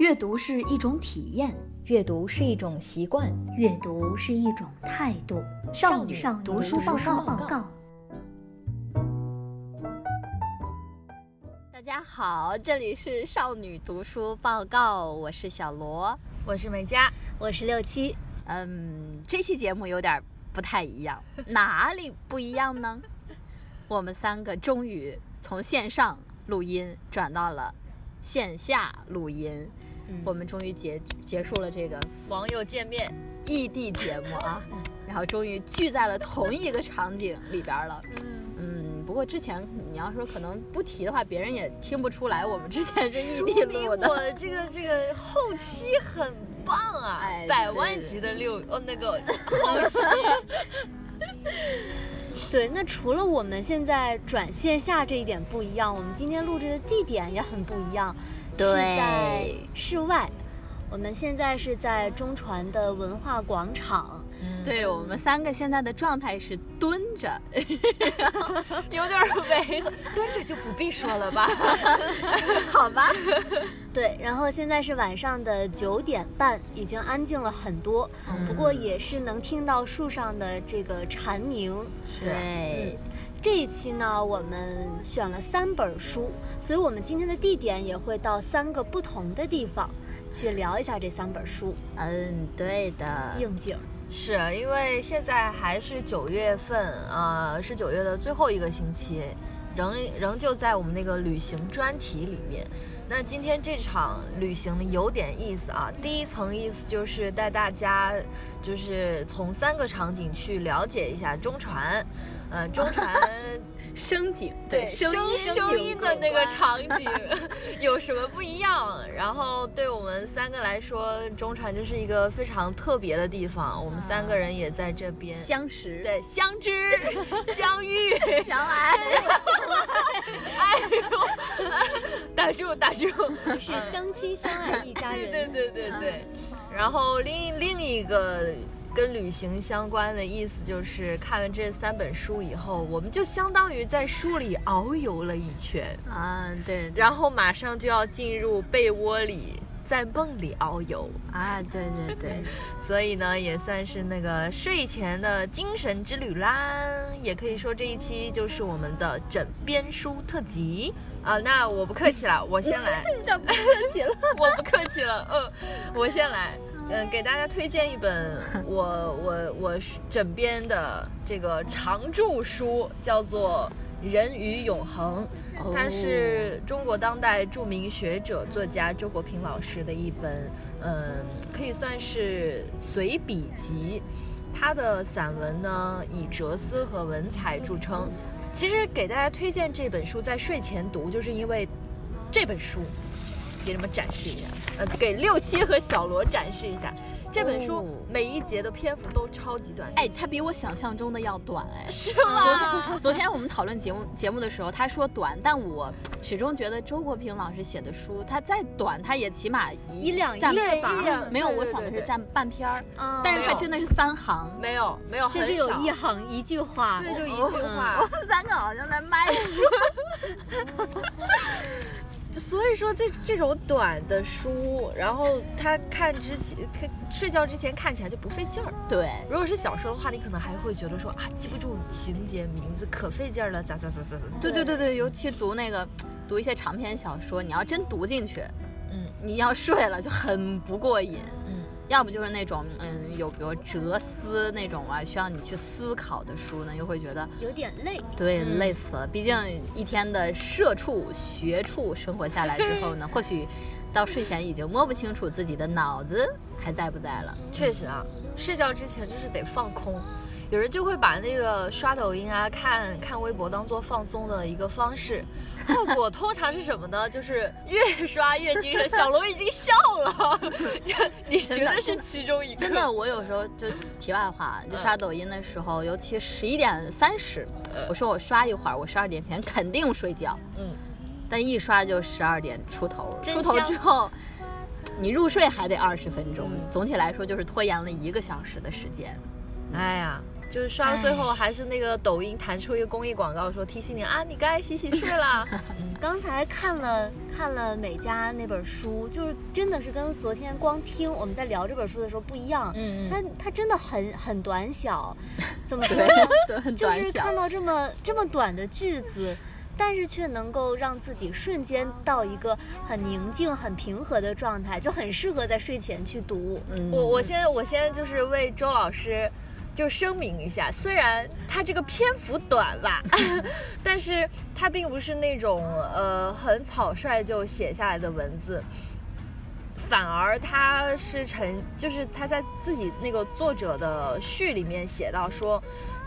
阅读是一种体验，阅读是一种习惯，阅读是一种态度。少女读书报告。大家好，这里是少女读书报告，我是小罗，我是美嘉，我是六七。嗯，这期节目有点不太一样，哪里不一样呢？我们三个终于从线上录音转到了线下录音。我们终于结结束了这个网友见面异地节目啊，然后终于聚在了同一个场景里边了。嗯，不过之前你要说可能不提的话，别人也听不出来我们之前是异地录的。我这个这个后期很棒啊，百万级的六哦那个 后期。对，那除了我们现在转线下这一点不一样，我们今天录制的地点也很不一样。是在室外，我们现在是在中传的文化广场。对我们三个现在的状态是蹲着，有点违和。蹲着就不必说了吧？好吧。对，然后现在是晚上的九点半，已经安静了很多，不过也是能听到树上的这个蝉鸣。对。这一期呢，我们选了三本书，所以我们今天的地点也会到三个不同的地方去聊一下这三本书。嗯，对的，应景。是因为现在还是九月份呃，是九月的最后一个星期，仍仍旧在我们那个旅行专题里面。那今天这场旅行有点意思啊，第一层意思就是带大家，就是从三个场景去了解一下中传。呃，中传声景对声音声音的那个场 景有什么不一样？然后对我们三个来说，中传这是一个非常特别的地方。我们三个人也在这边相识，对相知、相遇、相爱、相爱。哎呦，打 住打住，是相亲相爱一家人。对对对对对。然后另另一个。跟旅行相关的意思就是，看完这三本书以后，我们就相当于在书里遨游了一圈。啊，对，然后马上就要进入被窝里，在梦里遨游啊，对对对，所以呢，也算是那个睡前的精神之旅啦，也可以说这一期就是我们的枕边书特辑。啊。那我不客气了，我先来，不客气了，我不客气了，嗯，我先来。嗯，给大家推荐一本我我我枕边的这个常驻书，叫做《人与永恒》，它是中国当代著名学者作家周国平老师的一本，嗯，可以算是随笔集。他的散文呢以哲思和文采著称。其实给大家推荐这本书在睡前读，就是因为这本书。给你们展示一下，呃，给六七和小罗展示一下这本书，每一节的篇幅都超级短。哎，它比我想象中的要短，哎，是吗？昨天我们讨论节目节目的时候，他说短，但我始终觉得周国平老师写的书，他再短，他也起码一两页吧。没有，我想的是占半篇儿，但是他真的是三行，没有，没有，甚至有一行一句话，对，就一句话。我们三个好像在卖书。所以说，这这种短的书，然后他看之前，看睡觉之前看起来就不费劲儿。对，如果是小说的话，你可能还会觉得说啊，记不住情节名字，可费劲儿了，咋咋咋咋咋。对对对对，尤其读那个，读一些长篇小说，你要真读进去，嗯，你要睡了就很不过瘾。要不就是那种，嗯，有比如哲思那种啊，需要你去思考的书呢，又会觉得有点累。对，累死了。毕竟一天的社畜、学畜生活下来之后呢，或许到睡前已经摸不清楚自己的脑子还在不在了。确实啊，睡觉之前就是得放空。有人就会把那个刷抖音啊、看看微博当做放松的一个方式，后果通常是什么呢？就是越刷越精神。小龙已经笑了，你觉得是其中一个？真的，我有时候就题外话，就刷抖音的时候，尤其十一点三十，我说我刷一会儿，我十二点前肯定睡觉。嗯，但一刷就十二点出头，出头之后，你入睡还得二十分钟。总体来说，就是拖延了一个小时的时间。哎呀。就是刷到最后还是那个抖音弹出一个公益广告，说提醒你啊，你该洗洗睡了。刚才看了看了美嘉那本书，就是真的是跟昨天光听我们在聊这本书的时候不一样。嗯它它真的很很短小，怎么说对呢？就是看。到这么这么短的句子，但是却能够让自己瞬间到一个很宁静、很平和的状态，就很适合在睡前去读。嗯我我先我先就是为周老师就声明一下，虽然他这个篇幅短吧，但是他并不是那种呃很草率就写下来的文字。反而他是成，就是他在自己那个作者的序里面写到说，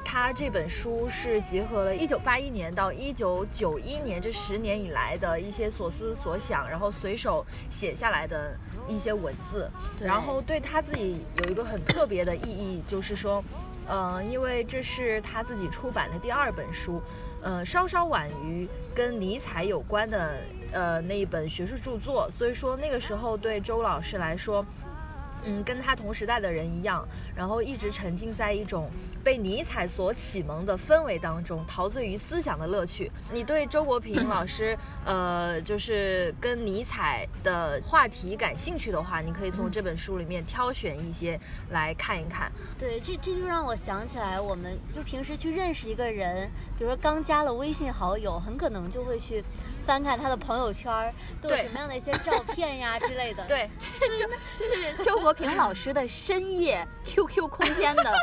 他这本书是结合了1981年到1991年这十年以来的一些所思所想，然后随手写下来的一些文字，然后对他自己有一个很特别的意义，就是说，呃，因为这是他自己出版的第二本书，呃，稍稍晚于跟尼采有关的呃那一本学术著作，所以说那个时候对周老师来说，嗯，跟他同时代的人一样，然后一直沉浸在一种被尼采所启蒙的氛围当中，陶醉于思想的乐趣。你对周国平老师，呃，就是跟尼采的话题感兴趣的话，你可以从这本书里面挑选一些来看一看。对，这这就让我想起来，我们就平时去认识一个人，比如说刚加了微信好友，很可能就会去翻看他的朋友圈，都有什么样的一些照片呀 之类的。，对，这就这是周国平老师的深夜 QQ 空间的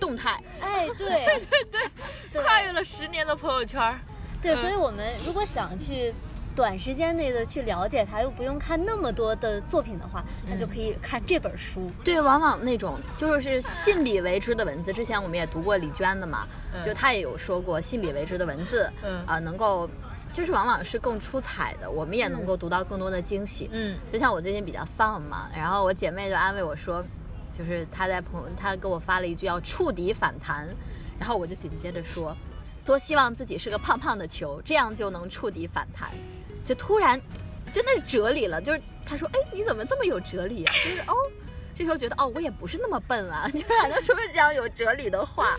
动态。哎，对，对对跨越了十年的朋友圈。对，嗯所以我们如果想去短时间内的去了解他，又不用看那么多的作品的话，那就可以看这本书。对，往往那种就是信笔为之的文字，之前我们也读过李娟的嘛，就她也有说过，信笔为之的文字，嗯啊、能够就是往往是更出彩的，我们也能够读到更多的惊喜。嗯就像我最近比较丧嘛，然后我姐妹就安慰我说，就是她在朋友，她给我发了一句要触底反弹，然后我就紧接着说，多希望自己是个胖胖的球，这样就能触底反弹。就突然真的是哲理了，就是她说，哎，你怎么这么有哲理啊？就是哦，这时候觉得哦，我也不是那么笨啊，就是还能说出这样有哲理的话，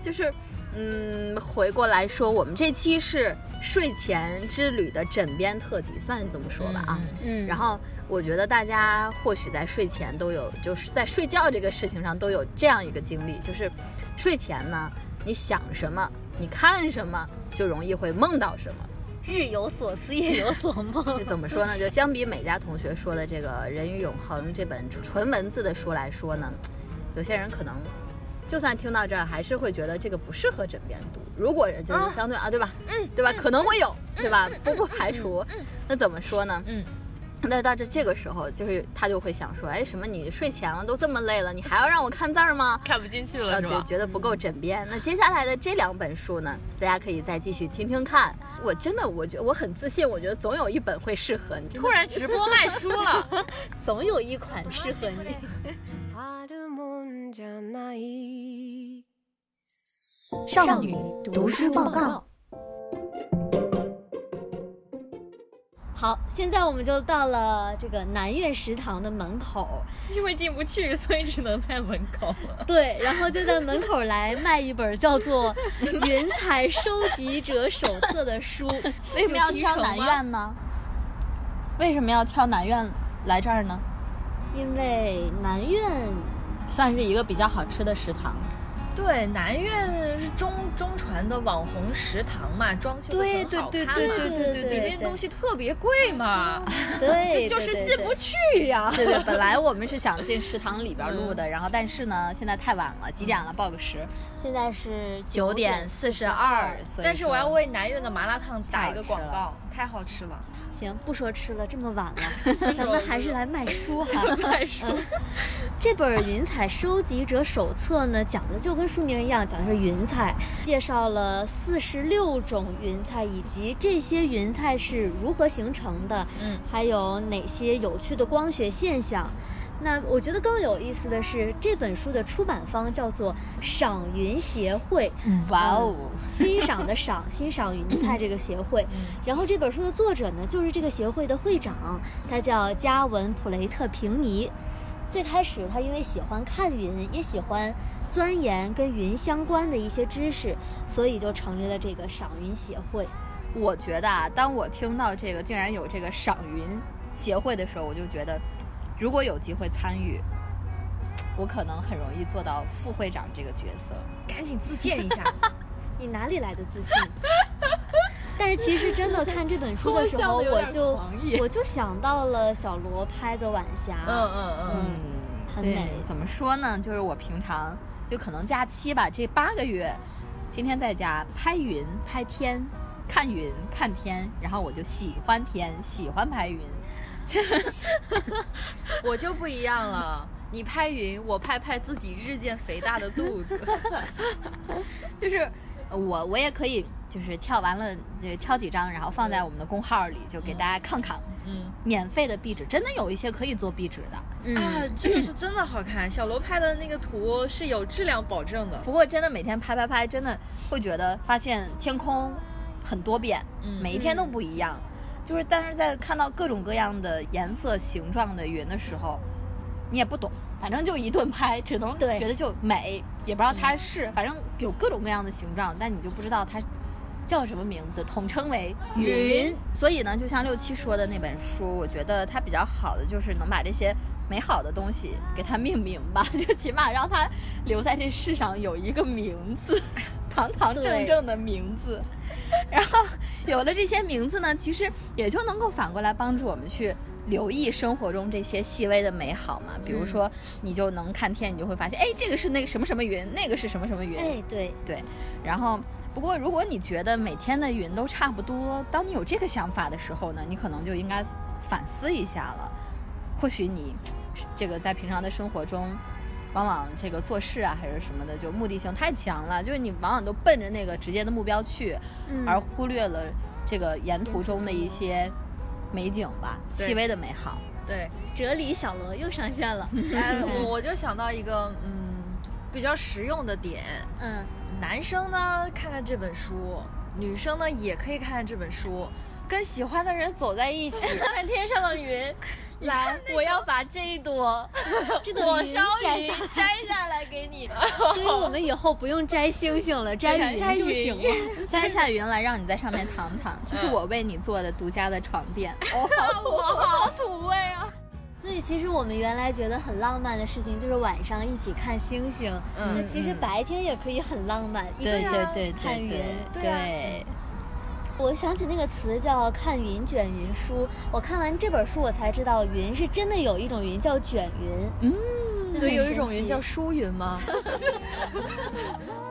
就是。嗯，回过来说，我们这期是睡前之旅的枕边特辑，算是这么说吧啊。嗯然后我觉得大家或许在睡前都有，就是在睡觉这个事情上都有这样一个经历，就是睡前呢，你想什么，你看什么，就容易会梦到什么。日有所思，夜有所梦。怎么说呢？就相比美嘉同学说的这个《人与永恒》这本纯文字的书来说呢，有些人可能就算听到这儿，还是会觉得这个不适合枕边读。如果就是相对啊，对吧？嗯，对吧？可能会有，对吧？不不排除。那怎么说呢？嗯。那到这这个时候，就是他就会想说，哎，什么？你睡前了，都这么累了，你还要让我看字儿吗？看不进去了，就觉得不够枕边。那接下来的这两本书呢，大家可以再继续听听看。我真的，我觉得我很自信，我觉得总有一本会适合你。突然直播卖书了。总有一款适合你。あるもんじゃない少女读书报告。好，现在我们就到了这个南苑食堂的门口，因为进不去，所以只能在门口。对，然后就在门口来卖一本叫做《云彩收集者手册》的书。为什么要挑南苑呢？为什么要挑南苑来这儿呢？因为南苑 算是一个比较好吃的食堂。对，南苑是中中传的网红食堂嘛，装修的对对看对对对对里面东西特别贵嘛，对，就是进不。去呀。对对，本来我们是想进食堂里边录的，然后但是呢，现在太晚了，几点了？报个时，现在是九点四十二。但是我要为南苑的麻辣烫打一个广告，太好吃了。行，不说吃了，这么晚了，咱们还是来卖书哈。卖书嗯这本《云彩收集者手册》呢，讲的就跟书名一样，讲的是云彩，介绍了四十六种云彩以及这些云彩是如何形成的，嗯，还有哪些有趣的光学现象。那我觉得更有意思的是，这本书的出版方叫做赏云协会，哇哦，欣赏的赏，欣赏云彩这个协会。然后这本书的作者呢，就是这个协会的会长，他叫加文普雷特平尼。最开始他因为喜欢看云，也喜欢钻研跟云相关的一些知识，所以就成立了这个赏云协会。我觉得啊，当我听到这个竟然有这个赏云协会的时候，我就觉得，如果有机会参与，我可能很容易做到副会长这个角色。赶紧自荐一下。你哪里来的自信？但是其实真的看这本书的时候，我就 我就想到了小罗拍的晚霞，嗯嗯嗯，嗯，很美怎么说呢？就是我平常就可能假期吧，这八个月，天天在家拍云、拍天，看云、看天，然后我就喜欢天，喜欢拍云。我就不一样了。你拍云，我拍拍自己日渐肥大的肚子。就是呃我我也可以，就是跳完了呃挑几张，然后放在我们的公号里，就给大家看看。嗯免费的壁纸，真的有一些可以做壁纸的。嗯，啊，这个是真的好看。小罗拍的那个图是有质量保证的。不过真的每天拍拍拍，真的会觉得发现天空很多变，嗯每一天都不一样。就是但是在看到各种各样的颜色、形状的云的时候，你也不懂，反正就一顿拍，只能对觉得就美，也不知道它是，反正有各种各样的形状，但你就不知道它叫什么名字，统称为云。所以呢，就像六七说的那本书，我觉得它比较好的就是能把这些美好的东西给它命名吧，就起码让它留在这世上有一个名字，堂堂正正的名字。然后有了这些名字呢，其实也就能够反过来帮助我们去留意生活中这些细微的美好嘛。比如说，你就能看天，你就会发现，哎，这个是那个什么什么云，那个是什么什么云。哎，对，对，然后不过如果你觉得每天的云都差不多，当你有这个想法的时候呢，你可能就应该反思一下了。或许你这个在平常的生活中，往往这个做事啊还是什么的，就目的性太强了，就是你往往都奔着那个直接的目标去，嗯而忽略了这个沿途中的一些美景吧，细微的美好。对，哲理小罗又上线了。哎，我我就想到一个嗯比较实用的点，嗯，男生呢看看这本书，女生呢也可以看看这本书，跟喜欢的人走在一起，看看天上的云。来，我要把这一朵 这朵云摘下，摘下来给你。所以我们以后不用摘星星了，摘云摘就行了。摘下云来，让你在上面躺躺，这是嗯我为你做的独家的床垫。我好土味啊！所以其实我们原来觉得很浪漫的事情，就是晚上一起看星星。嗯那其实嗯白天也可以很浪漫，一起对对对看云。对对对啊，我想起那个词叫“看云卷云舒”，我看完这本书，我才知道云是真的有一种云叫卷云。嗯，所以有一种云叫舒云吗？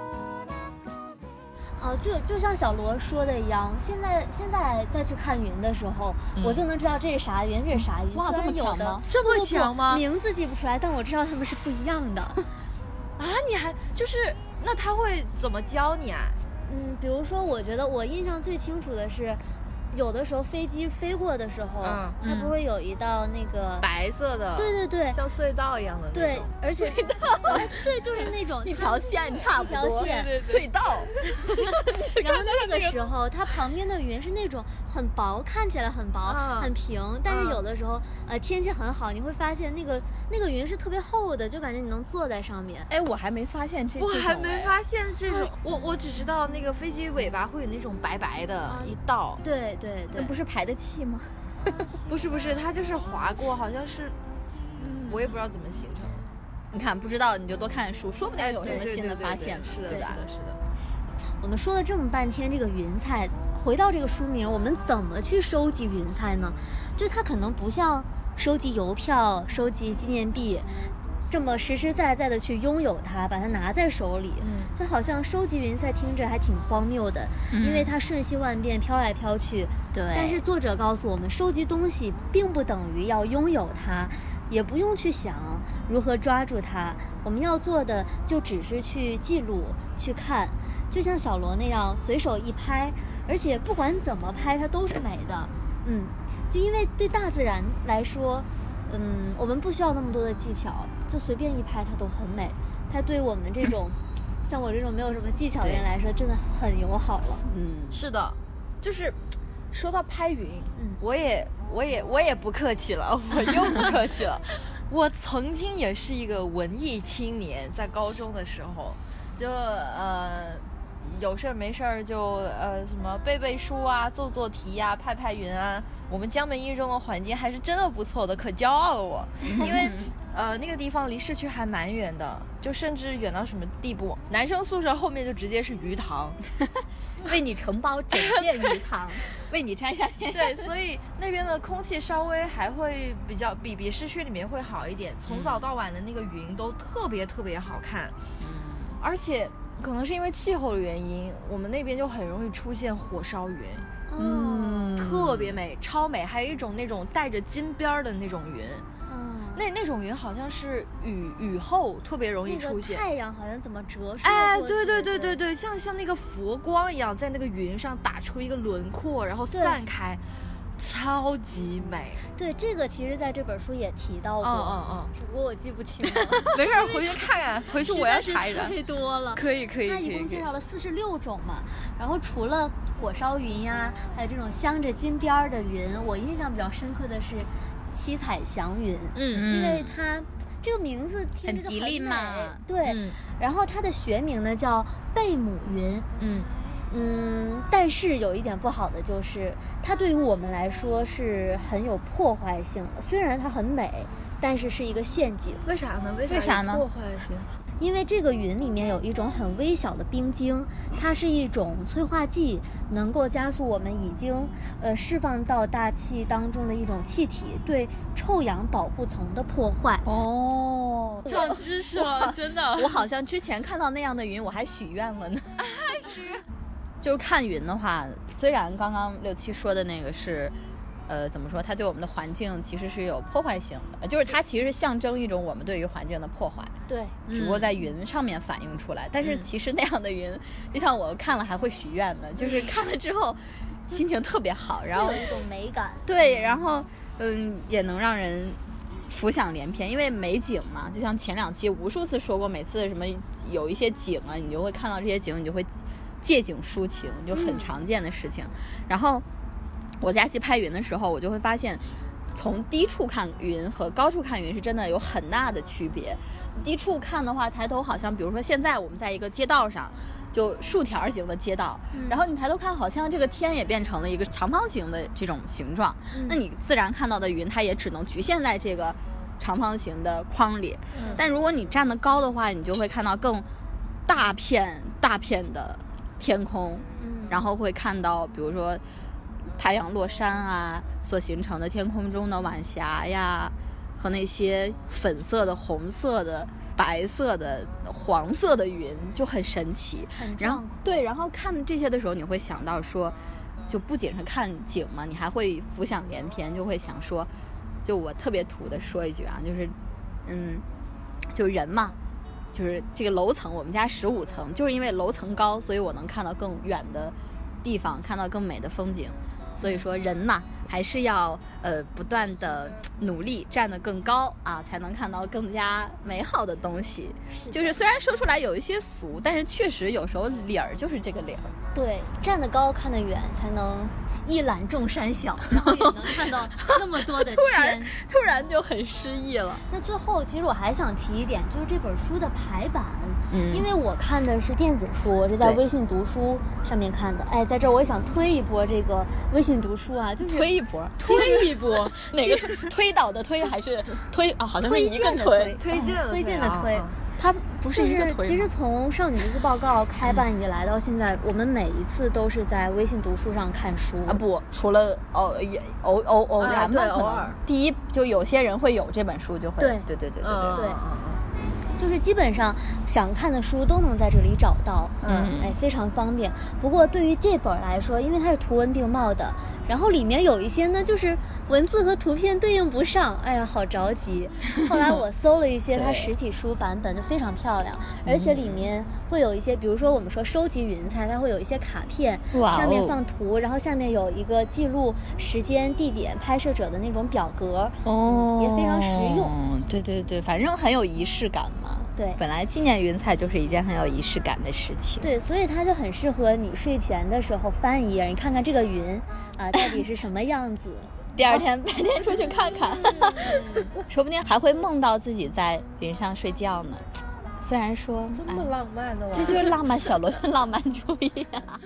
哦，就就像小罗说的一样，现在现在再去看云的时候，我就能知道这是啥云，这是啥云。哇这么巧吗这么不不不强吗名字记不出来，但我知道他们是不一样的。啊，你还就是那他会怎么教你啊？嗯，比如说，我觉得我印象最清楚的是，有的时候飞机飞过的时候，嗯。它不会有一道那个，白色的，对对对。像隧道一样的那对，而且哎 对，就是那种 一条线差不多，一条线。隧道。然后那个时候，它旁边的云是那种很薄，看起来很薄、啊很平，但是啊有的时候，呃，天气很好，你会发现那个那个云是特别厚的，就感觉你能坐在上面。哎，我还没发现这，我还没发现这种，我我只知道那个飞机尾巴会有那种白白的一道，对对对，那不是排的气吗？不是不是，它就是划过，好像是，嗯我也不知道怎么形成的。你看不知道你就多看书，说不定有什么新的发现呢，是的，是？的，是的。我们说了这么半天这个云彩，回到这个书名，我们怎么去收集云彩呢？就它可能不像收集邮票、收集纪念币这么实实在在的去拥有它，把它拿在手里。嗯，就好像收集云彩听着还挺荒谬的，因为它瞬息万变，飘来飘去。对，但是作者告诉我们，收集东西并不等于要拥有它，也不用去想如何抓住它。我们要做的就只是去记录、去看，就像小罗那样随手一拍，而且不管怎么拍，它都是美的。嗯，就因为对大自然来说，嗯，我们不需要那么多的技巧，就随便一拍它都很美。它对我们这种 像我这种没有什么技巧的人来说，真的很友好了。嗯，是的，就是说到拍云，嗯我也我也我也不客气了，我又不客气了。我曾经也是一个文艺青年，在高中的时候，就呃有事儿没事儿就呃什么背背书啊、做做题呀、拍拍云啊。我们江门一中的环境还是真的不错的，可骄傲了我，因为呃那个地方离市区还蛮远的，就甚至远到什么地步，男生宿舍后面就直接是鱼塘。为你承包整片鱼塘，为你摘下天下。对，所以那边的空气稍微还会比较比比市区里面会好一点，从早到晚的那个云都特别特别好看，而且可能是因为气候的原因，我们那边就很容易出现火烧云，嗯特别美，超美，还有一种那种带着金边儿的那种云，嗯，那那种云好像是雨雨后特别容易那个出现。太阳好像怎么折射？哎，对对对对，对，像像那个佛光一样，在那个云上打出一个轮廓，然后散开，超级美。对这个其实在这本书也提到过，嗯嗯只不过我记不清了，嗯，没事儿，回去看看，回去我要 查一查。太多了。可以可以它一。共介绍了四十六种嘛，然后除了火烧云呀，还有这种镶着金边儿的云，我印象比较深刻的是七彩祥云，嗯因为它这个名字听着就很吉利美嘛。对，嗯。然后它的学名呢叫贝母云，嗯嗯，但是有一点不好的就是，它对于我们来说是很有破坏性的。虽然它很美，但是是一个陷阱，为啥呢？为为啥呢破坏性？因为这个云里面有一种很微小的冰晶，它是一种催化剂，能够加速我们已经呃释放到大气当中的一种气体对臭氧保护层的破坏。哦，长知识了，真的。我好像之前看到那样的云，我还许愿了呢。就是看云的话，虽然刚刚六七说的那个是，呃，怎么说，它对我们的环境其实是有破坏性的，就是它其实象征一种我们对于环境的破坏，对，只不过在云上面反映出来。但是其实那样的云，就像我看了还会许愿的，就是看了之后心情特别好，然后有一种美感。对，然后嗯，也能让人浮想联翩，因为美景嘛，就像前两期无数次说过，每次什么有一些景啊，你就会看到这些景，你就会借景抒情，就很常见的事情。然后我假期拍云的时候，我就会发现，从低处看云和高处看云是真的有很大的区别。低处看的话，抬头好像，比如说现在我们在一个街道上。就竖条形的街道，然后你抬头看，好像这个天也变成了一个长方形的这种形状。那你自然看到的云，它也只能局限在这个长方形的框里。但如果你站得高的话，你就会看到更大片大片的天空，嗯，然后会看到，比如说太阳落山啊所形成的天空中的晚霞呀，和那些粉色的、红色的。白色的、黄色的云就很神奇，然后。对，然后看这些的时候，你会想到说，就不仅是看景嘛，你还会浮想联翩，就会想说，就我特别土的说一句啊，就是，嗯，就人嘛，就是这个楼层，我们家十五层，就是因为楼层高，所以我能看到更远的地方，看到更美的风景。所以说，人嘛，还是要呃不断的努力，站得更高啊，才能看到更加美好的东西。就是虽然说出来有一些俗，但是确实有时候理儿就是这个理儿。对，站得高看得远，才能一览众山小，然后也能看到那么多的突然天。突然就很诗意了。那最后，其实我还想提一点，就是这本书的排版，嗯因为我看的是电子书，我是在微信读书上面看的。哎，在这儿我也想推一波这个微信读书啊，就是推一波，推一波，哪个推倒的推还是推啊？好像是推一个推，推荐的推荐的推啊。它不是一个是其实从少女读书报告开办以来到现在，我们每一次都是在微信读书上看书啊不，除了偶也偶偶偶然嘛，可能对偶尔。第一就有些人会有这本书就会，对对对对对嗯对对。就是基本上想看的书都能在这里找到，嗯哎，非常方便。不过对于这本来说，因为它是图文并茂的，然后里面有一些呢，就是文字和图片对应不上，哎呀，好着急。后来我搜了一些它实体书版本，就非常漂亮，而且里面会有一些，比如说我们说收集云彩，它会有一些卡片，上面放图，然后下面有一个记录时间、地点、拍摄者的那种表格，哦也非常实用。对对对，反正很有仪式感嘛。对本来纪念云彩就是一件很有仪式感的事情。对，所以它就很适合你睡前的时候翻一页，你看看这个云啊到底是什么样子。第二天白天出去看看，说不定还会梦到自己在云上睡觉呢。虽然说，这么浪漫的玩意儿，这就是浪漫小罗的浪漫主义啊。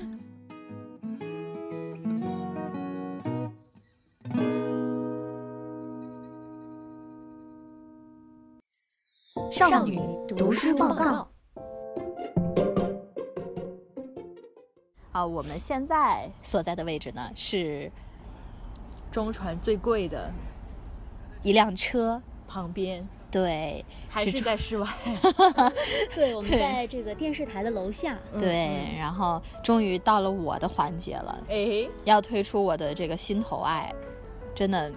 少女读书报告。啊，我们现在所在的位置呢是中传最贵的一辆车，旁边，对，还是在室外。对，我们在这个电视台的楼下。对，然后终于到了我的环节了，哎，要推出我的这个心头爱，真的。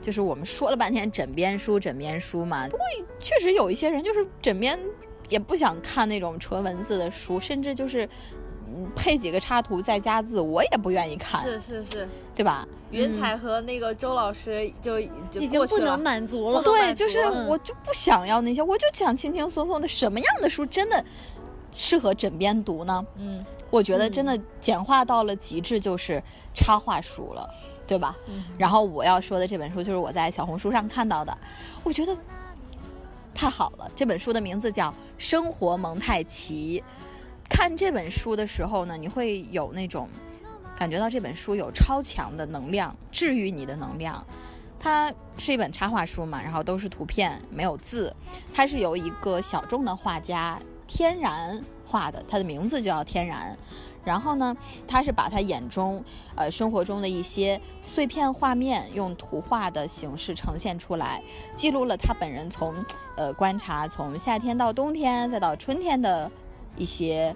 就是我们说了半天枕边书，枕边书嘛。不过确实有一些人就是枕边也不想看那种纯文字的书，甚至就是嗯配几个插图再加字，我也不愿意看，是是是，对吧？云彩和那个周老师就就已经不能满足了。对，就是嗯我就不想要那些，我就想轻轻松松的。什么样的书真的适合枕边读呢？嗯，我觉得真的简化到了极致，就是插画书了，对吧？嗯然后我要说的这本书就是我在小红书上看到的，我觉得太好了。这本书的名字叫《生活蒙太奇》。看这本书的时候呢，你会有那种感觉到这本书有超强的能量，治愈你的能量。它是一本插画书嘛，然后都是图片，没有字。它是由一个小众的画家天然画的，他的名字就叫天然。然后呢，他是把他眼中呃生活中的一些碎片画面，用图画的形式呈现出来，记录了他本人从呃观察从夏天到冬天再到春天的一些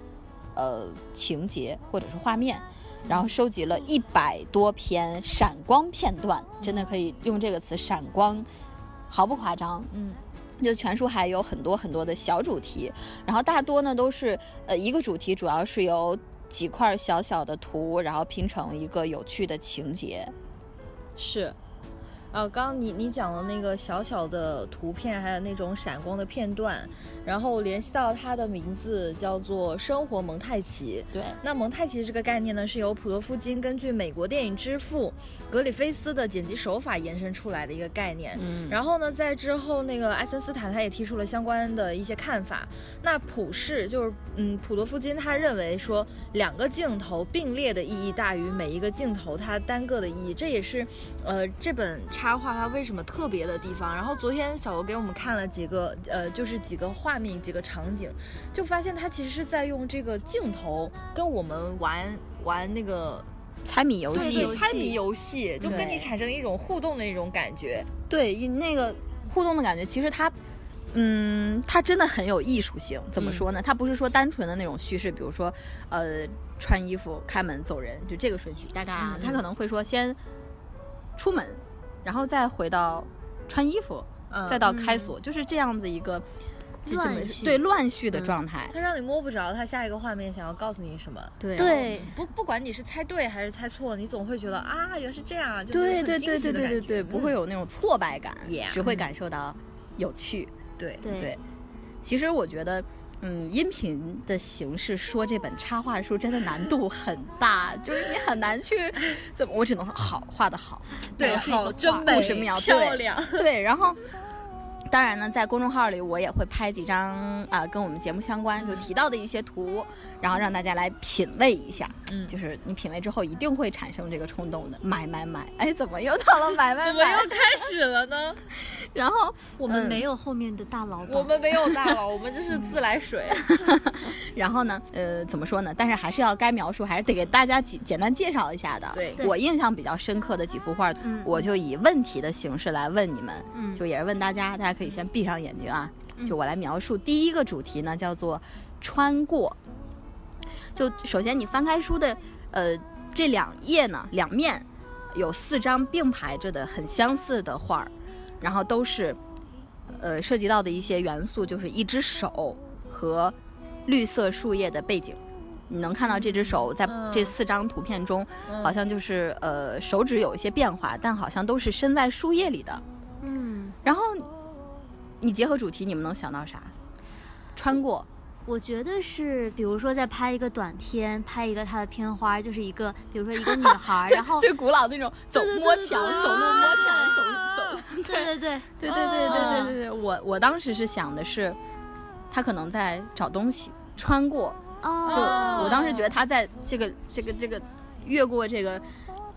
呃情节或者是画面。然后收集了一百多篇闪光片段，真的可以用这个词“闪光”，毫不夸张。嗯，就全书还有很多很多的小主题，然后大多呢都是呃一个主题，主要是由几块小小的图，然后拼成一个有趣的情节。是。呃，刚刚你你讲的那个小小的图片，还有那种闪光的片段，然后联系到它的名字叫做“生活蒙太奇”。对，那蒙太奇这个概念呢，是由普罗夫金根据美国电影之父格里菲斯的剪辑手法延伸出来的一个概念。嗯，然后呢，在之后那个爱森斯坦他也提出了相关的一些看法。那普世就是嗯，普罗夫金他认为说两个镜头并列的意义大于每一个镜头它单个的意义，这也是呃这本插画它为什么特别的地方。然后昨天小罗给我们看了几个呃，就是几个画面几个场景，就发现他其实是在用这个镜头跟我们玩玩那个猜谜游戏对，猜谜游戏，就跟你产生一种互动的那种感觉。对，因那个互动的感觉，其实它，嗯，它真的很有艺术性。怎么说呢？它不是说单纯的那种叙事，比如说，呃，穿衣服、开门、走人，就这个顺序。大概啊，嗯它可能会说先出门，然后再回到穿衣服，嗯再到开锁，就是这样子一个这这么乱序对乱序的嗯状态。它让你摸不着，它下一个画面想要告诉你什么。对对，不不管你是猜对还是猜错，你总会觉得啊，原来是这样啊，就对很惊对对对喜的感觉对对对，不会嗯有那种挫败感只会感受到有趣。对对对，其实我觉得，嗯，音频的形式说这本插画书真的难度很大，就是你很难去怎么，我只能说好，画的好，对好真美故事妙，漂对亮。对，然后。当然呢，在公众号里我也会拍几张啊、跟我们节目相关就提到的一些图，然后让大家来品味一下。嗯就是你品味之后一定会产生这个冲动的，买买买！哎，怎么又到了买买买？怎么又开始了呢？然后我们嗯没有后面的大老板。我们没有大佬，我们这是自来水。然后呢，呃，怎么说呢？但是还是要该描述，还是得给大家简简单介绍一下的。对我印象比较深刻的几幅画，嗯我就以问题的形式来问你们，嗯就也是问大家，大家可以先闭上眼睛啊。就我来描述第一个主题呢，叫做穿过。就首先你翻开书的，呃，这两页呢，两面有四张并排着的很相似的画儿，然后都是，呃，涉及到的一些元素就是一只手和绿色树叶的背景。你能看到这只手在嗯这四张图片中，嗯好像就是呃手指有一些变化，但好像都是伸在树叶里的。嗯，然后你结合主题，你们能想到啥？穿过，我觉得是，比如说在拍一个短片，拍一个它的片花，就是一个，比如说一个女孩儿，然后最古老的那种走摸墙，走路摸墙，走走。对对对，对对对对对对对，我我当时是想的是，他可能在找东西，穿过，就哦，我当时觉得他在这个这个这个越过这个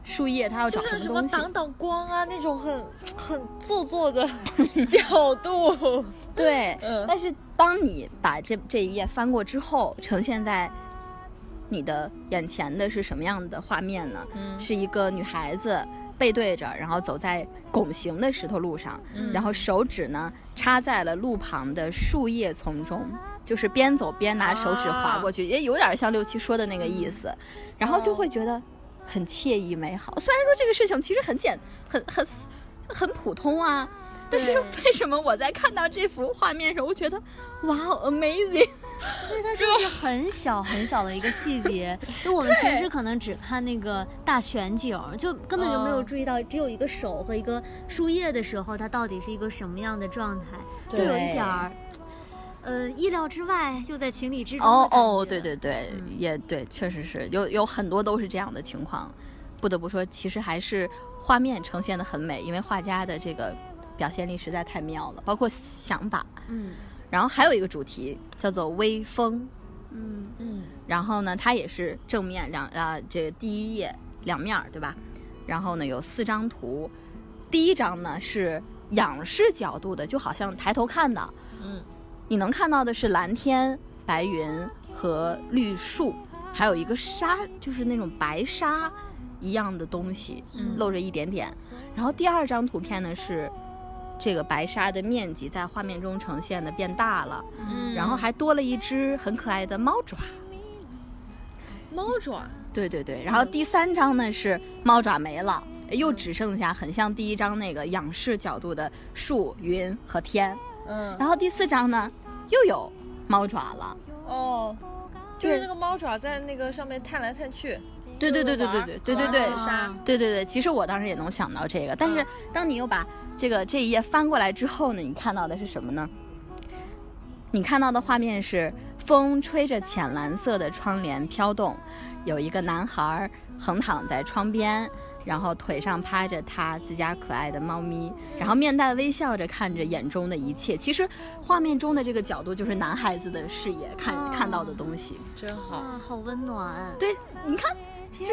树叶，它要找就是什么东西。挡挡光啊，那种很 很做作的 角度。对，嗯但是当你把这这一页翻过之后，呈现在你的眼前的是什么样的画面呢？嗯是一个女孩子背对着，然后走在拱形的石头路上，嗯然后手指呢插在了路旁的树叶丛中。就是边走边拿手指划过去，也有点像六七说的那个意思，然后就会觉得很惬意美好。虽然说这个事情其实很简、很很很普通啊，但是为什么我在看到这幅画面时候，我觉得哇哦 amazing，对，它就是很小很小的一个细节，就我们平时可能只看那个大全景，就根本就没有注意到，只有一个手和一个树叶的时候，它到底是一个什么样的状态，就有一点儿，呃，意料之外又在情理之中哦哦，对对对，嗯。也对，确实是有有很多都是这样的情况。不得不说，其实还是画面呈现的很美，因为画家的这个表现力实在太妙了，包括想法。嗯。然后还有一个主题叫做微风，嗯嗯。然后呢，它也是正面两啊，这个第一页两面儿，对吧？然后呢有四张图，第一张呢是仰视角度的，就好像抬头看的，嗯，你能看到的是蓝天、白云和绿树，还有一个沙，就是那种白沙一样的东西，嗯露着一点点。然后第二张图片呢是这个白沙的面积在画面中呈现的变大了，嗯然后还多了一只很可爱的猫爪。猫爪，对对对，然后第三张呢是猫爪没了，又只剩下很像第一张那个仰视角度的树、云和天。嗯，然后第四张呢又有猫爪了。哦，就是那个猫爪在那个上面探来探去。对对对对对对对对对玩沙对对对，其实我当时也能想到这个，但是当你又把这个这一页翻过来之后呢，你看到的是什么呢？你看到的画面是风吹着浅蓝色的窗帘飘动，有一个男孩儿横躺在窗边，然后腿上趴着他自家可爱的猫咪，然后面带微笑着看着眼中的一切。其实画面中的这个角度就是男孩子的视野看、哦看到的东西。真好。啊，好温暖。对，你看，就是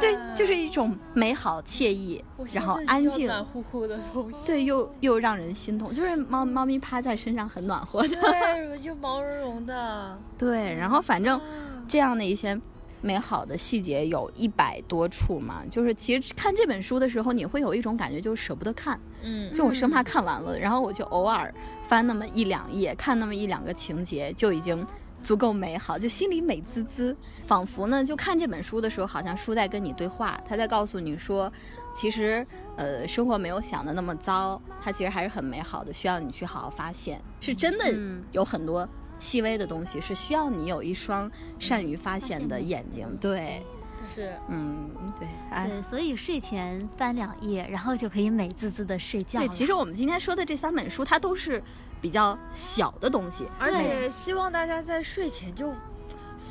对，就是一种美好惬意，然后安静，暖乎乎的东西。对，又又让人心痛，就是猫猫咪趴在身上很暖和的，对，又毛茸茸的。对，然后反正这样的一些美好的细节有一百多处嘛，就是其实看这本书的时候，你会有一种感觉，就是舍不得看，嗯就我生怕看完了，然后我就偶尔翻那么一两页，看那么一两个情节，就已经。足够美好，就心里美滋滋，仿佛呢，就看这本书的时候，好像书在跟你对话，他在告诉你说，其实，呃，生活没有想的那么糟，它其实还是很美好的，需要你去好好发现，是真的嗯有很多细微的东西，是需要你有一双善于发现的眼睛。对，是。嗯，对，哎，对，所以睡前翻两页，然后就可以美滋滋的睡觉了。对，其实我们今天说的这三本书，它都是比较小的东西，而且希望大家在睡前就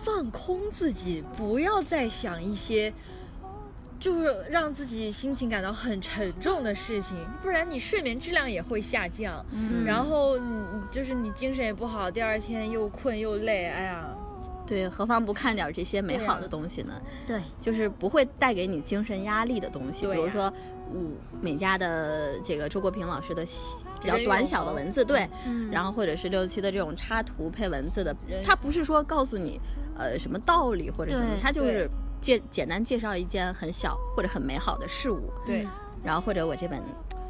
放空自己，不要再想一些就是让自己心情感到很沉重的事情，不然你睡眠质量也会下降，嗯。然后你就是你精神也不好，第二天又困又累，哎呀，对，何妨不看点这些美好的东西呢？对，就是不会带给你精神压力的东西，比如说五美家的这个周国平老师的细比较短小的文字，对，嗯。然后或者是六七的这种插图配文字的人，它不是说告诉你呃什么道理或者什么对，它就是介简单介绍一件很小或者很美好的事物，对然后或者我这本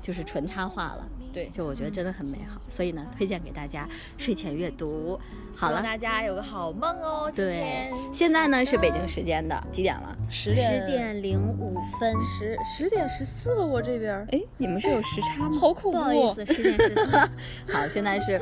就是纯插画了。对，就我觉得真的很美好，所以呢，推荐给大家睡前阅读。好了，希望大家有个好梦哦，今对天，现在呢是北京时间的几点了？十十点零五分，十十点十四了，我这边哎，你们是有时差吗？好恐怖，不好意思，十点十四。好，现在是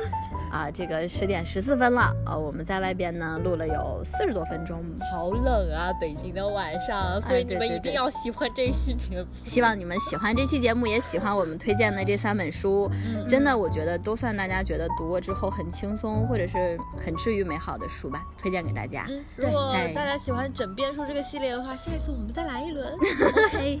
啊，这个十点十四分了。呃，我们在外边呢录了有四十多分钟，好冷啊，北京的晚上，所以你们一定要喜欢这期节目。希望你们喜欢这期节目，也喜欢我们推荐的这三本书。书，真的我觉得都算大家觉得读过之后很轻松或者是很治愈美好的书吧，推荐给大家。嗯，如果大家喜欢枕边书这个系列的话，下一次我们再来一轮。OK，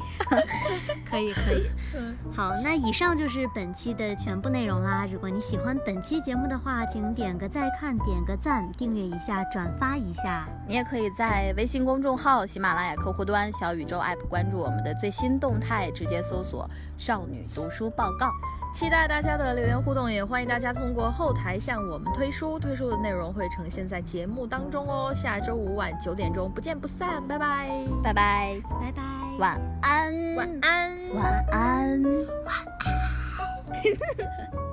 可 以可以。嗯好，那以上就是本期的全部内容啦。如果你喜欢本期节目的话，请点个再看，点个赞，订阅一下，转发一下。你也可以在微信公众号、喜马拉雅客户端、小宇宙 app 关注我们的最新动态，直接搜索“少女读书报告期待大家的留言互动，也欢迎大家通过后台向我们推书，推书的内容会呈现在节目当中哦。下周五晚九点钟不见不散，拜拜，”。拜拜，拜拜。晚安，晚安。晚安，晚安。